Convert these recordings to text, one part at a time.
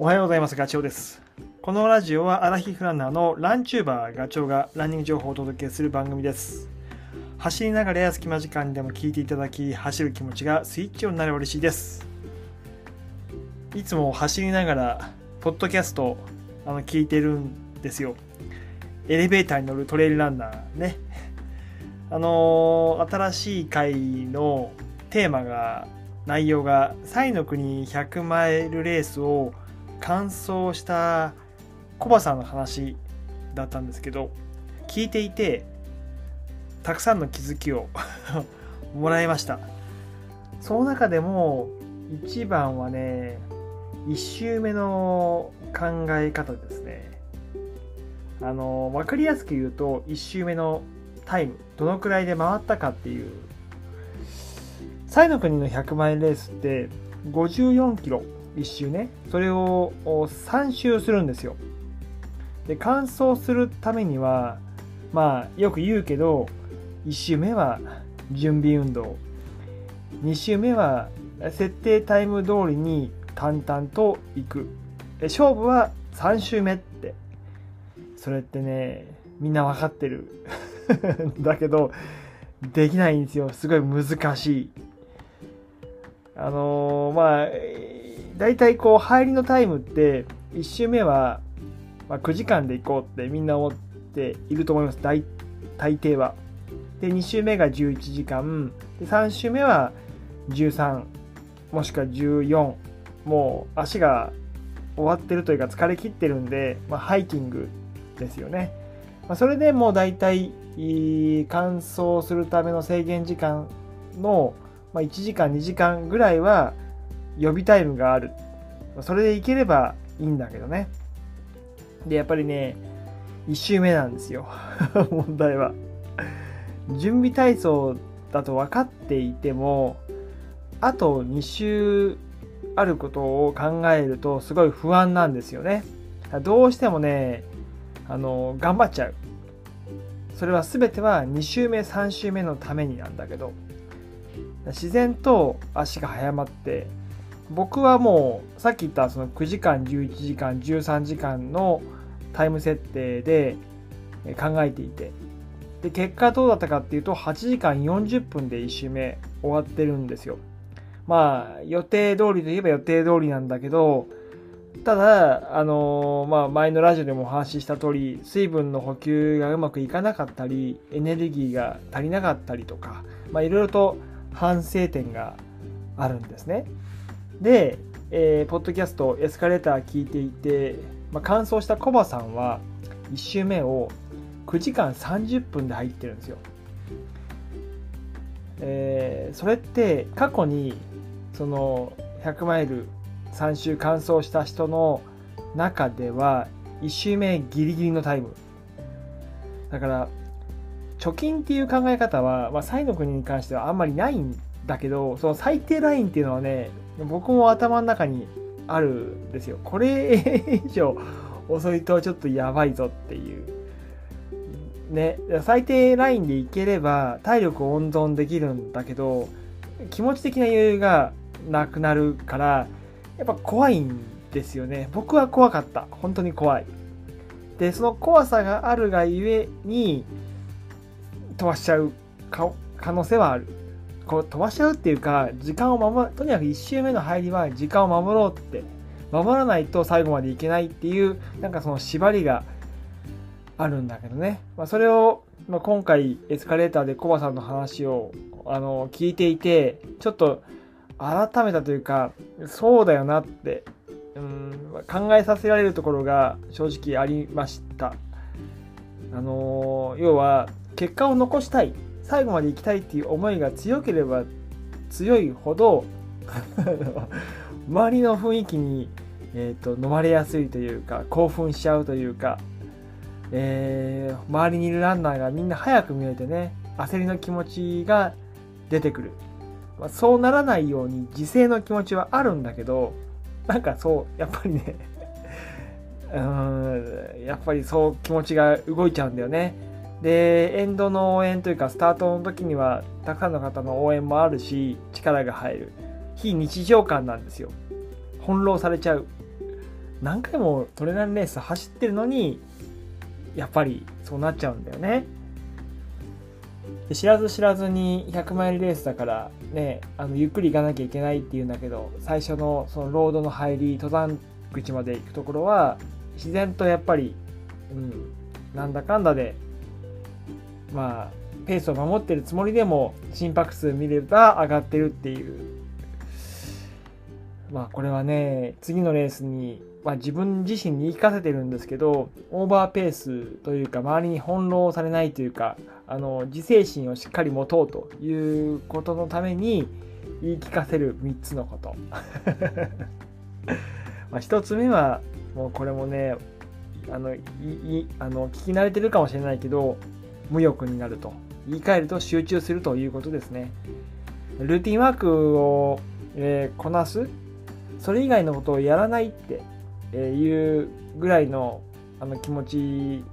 おはようございます。ガチョウです。このラジオはアラヒフランナーのランチューバーガチョウがランニング情報をお届けする番組です。走りながらや隙間時間でも聞いていただき、走る気持ちがスイッチオンになれば嬉しいです。いつも走りながら、ポッドキャストあの聞いてるんですよ。エレベーターに乗るトレイルランナーね。あのー新しい回のテーマが内容が「サイの国100マイルレースを完走したコバさんの話だったんですけど聞いていてたくさんの気づきを もらいました。その中でも一番はね1周目の考え方ですね。あの分かりやすく言うと1周目のタイムどのくらいで回ったかっていう。サイの国の100マイルレースって54キロ1周ね。それを3周するんですよ。で完走するためにはまあよく言うけど1周目は準備運動。2周目は設定タイム通りに淡々と行く。勝負は3周目って。それってねみんな分かってる。だけどできないんですよ。すごい難しい。あのーまあ大体こう入りのタイムって1周目は、ま、9時間で行こうってみんな思っていると思います。大大抵は。で2周目が11時間。で3周目は13もしくは14もう足が終わってるというか疲れ切ってるんで、まあ、ハイキングですよね、まあ、それでもう大体乾燥するための制限時間のまあ、1時間2時間ぐらいは予備タイムがある。それでいければいいんだけどね。でやっぱりね1周目なんですよ。問題は。準備体操だと分かっていてもあと2週あることを考えるとすごい不安なんですよね。どうしてもねあの頑張っちゃう。それは全ては2週目3週目のためになんだけど。自然と足が速まって僕はもうさっき言ったその9時間11時間13時間のタイム設定で考えていてで結果どうだったかっていうと8時間40分で1周目終わってるんですよまあ予定通りといえば予定通りなんだけどただあのまあ前のラジオでもお話しした通り水分の補給がうまくいかなかったりエネルギーが足りなかったりとかまあいろいろと反省点があるんですね。で、えー、ポッドキャストエスカレーター聞いていて、まあ、完走したコバさんは1周目を9時間30分で入ってるんですよ。えー、それって過去にその100マイル3周完走した人の中では1周目ギリギリのタイム。だから貯金っていう考え方は、まあ、サイの国に関してはあんまりないんだけどその最低ラインっていうのはね僕も頭の中にあるんですよ。これ以上遅いとちょっとやばいぞっていう。ね。最低ラインでいければ体力を温存できるんだけど気持ち的な余裕がなくなるからやっぱ怖いんですよね。僕は怖かった。本当に怖い。でその怖さがあるがゆえに飛ばしちゃう可能性はある。こう飛ばしちゃうっていうか、時間を守る、とにかく1周目の入りは時間を守ろうって、守らないと最後までいけないっていう、なんかその縛りがあるんだけどね。まあ、それを、まあ、今回エスカレーターでコバさんの話をあの聞いていて、ちょっと改めたというか、そうだよなって、うん考えさせられるところが正直ありました。あの要は結果を残したい最後まで行きたいっていう思いが強ければ強いほど 周りの雰囲気に、えーと、飲まれやすいというか興奮しちゃうというか、えー、周りにいるランナーがみんな早く見えてね焦りの気持ちが出てくる、まあ、そうならないように自制の気持ちはあるんだけどなんかそうやっぱりね うんやっぱりそう気持ちが動いちゃうんだよね。でエンドの応援というかスタートの時にはたくさんの方の応援もあるし力が入る。非日常感なんですよ。翻弄されちゃう。何回もトレランレース走ってるのにやっぱりそうなっちゃうんだよね。で知らず知らずに100マイルレースだからねあのゆっくり行かなきゃいけないっていうんだけど最初のそのロードの入り登山口まで行くところは自然とやっぱり、うん、なんだかんだでまあペースを守ってるつもりでも心拍数見れば上がってるっていう。まあこれはね次のレースに、まあ、自分自身に言い聞かせてるんですけどオーバーペースというか周りに翻弄されないというかあの自制心をしっかり持とうということのために言い聞かせる3つのこと。まあ1つ目はもうこれもねあのいあの聞き慣れてるかもしれないけど無欲になると。言い換えると集中するということですね。ルーティンワークを、えー、こなす。それ以外のことをやらないっていうぐらいのあの気持ち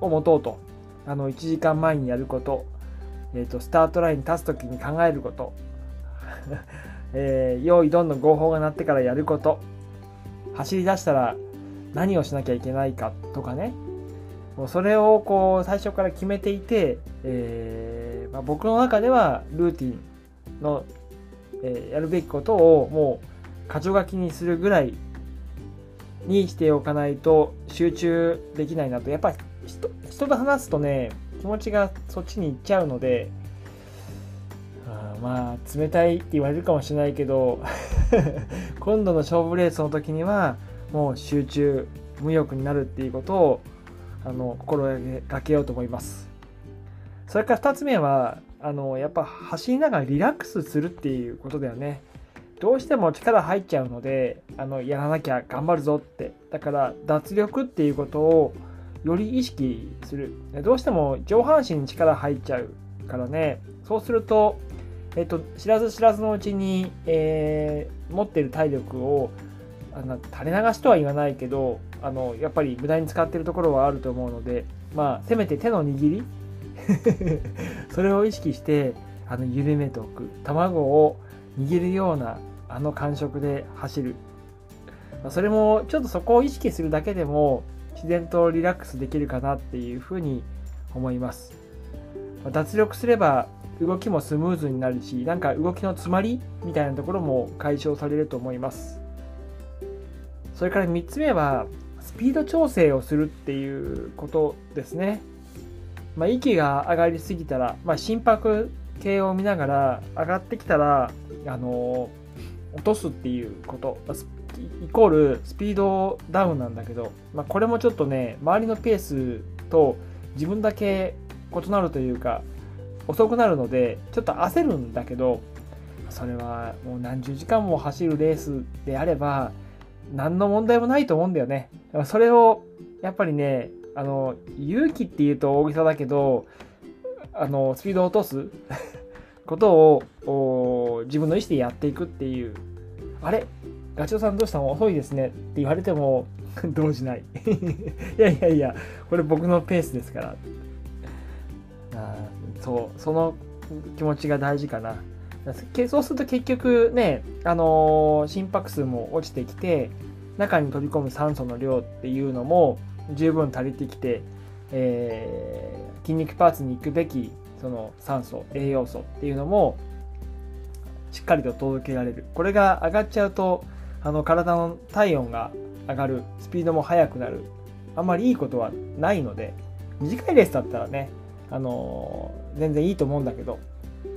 を持とうと。あの1時間前にやること,、えーと、スタートラインに立つ時に考えること、えー、用意どんどん合法が鳴ってからやること。走り出したら何をしなきゃいけないかとかね。もうそれをこう最初から決めていて、えーまあ、僕の中ではルーティンの、えー、やるべきことをもう箇条書きにするぐらいにしておかないと集中できないなと。やっぱり人人と話すとね気持ちがそっちに行っちゃうのであまあ冷たいって言われるかもしれないけど 今度の勝負レースの時にはもう集中無欲になるっていうことをあの心がけようと思います。それから2つ目はあのやっぱ走りながらリラックスするっていうことだよね。どうしても力入っちゃうのであのやらなきゃ頑張るぞって。だから脱力っていうことをより意識する。どうしても上半身に力入っちゃうからね。そうすると、えっと、知らず知らずのうちに、えー、持ってる体力をあの垂れ流しとは言わないけどあのやっぱり無駄に使ってるところはあると思うのでまあせめて手の握り。それを意識してあの緩めておく。卵を握るようなあの感触で走る。それもちょっとそこを意識するだけでも自然とリラックスできるかなっていうふうに思います。脱力すれば動きもスムーズになるしなんか動きの詰まりみたいなところも解消されると思います。それから3つ目はスピード調整をするっていうことですね、まあ、息が上がりすぎたら、まあ、心拍計を見ながら上がってきたらあの落とすっていうこと。イコールスピードダウンなんだけど、まあ、これもちょっとね周りのペースと自分だけ異なるというか遅くなるのでちょっと焦るんだけどそれはもう何十時間も走るレースであれば何の問題もないと思うんだよね。それをやっぱりねあの勇気っていうと大げさだけどあのスピードを落とす ことを自分の意思でやっていくっていう。あれ？ガチョウさんどうしたの？遅いですね。って言われても 動じない。いやいやいやこれ僕のペースですから。あそうその気持ちが大事かな。そうすると結局ね、あのー、心拍数も落ちてきて中に飛び込む酸素の量っていうのも十分足りてきて、えー、筋肉パーツに行くべきその酸素栄養素っていうのもしっかりと届けられる。これが上がっちゃうとあの体の体温が上がる。スピードも速くなる。あんまりいいことはないので短いレースだったらね、あのー、全然いいと思うんだけど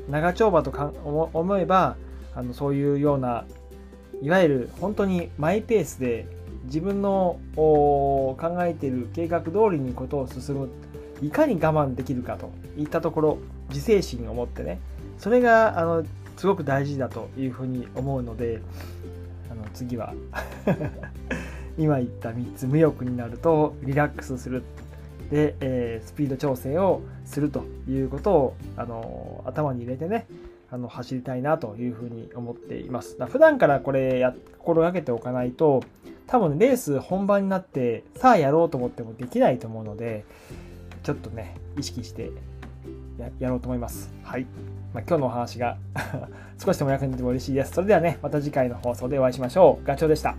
長丁場とか思えばあのそういうようないわゆる本当にマイペースで自分の考えている計画通りにことを進む。いかに我慢できるかといったところ自制心を持ってね。それがあのすごく大事だというふうに思うのであの次は 今言った3つ無欲になるとリラックスする。で、えー、スピード調整をするということをあの頭に入れてねあの走りたいなというふうに思っています。だ普段からこれや心がけておかないと多分レース本番になってさあやろうと思ってもできないと思うのでちょっとね意識してやろうと思います。はい。まあ、今日のお話が 少しでも役に立てば嬉しいです。それではね、また次回の放送でお会いしましょう。ガチョウでした。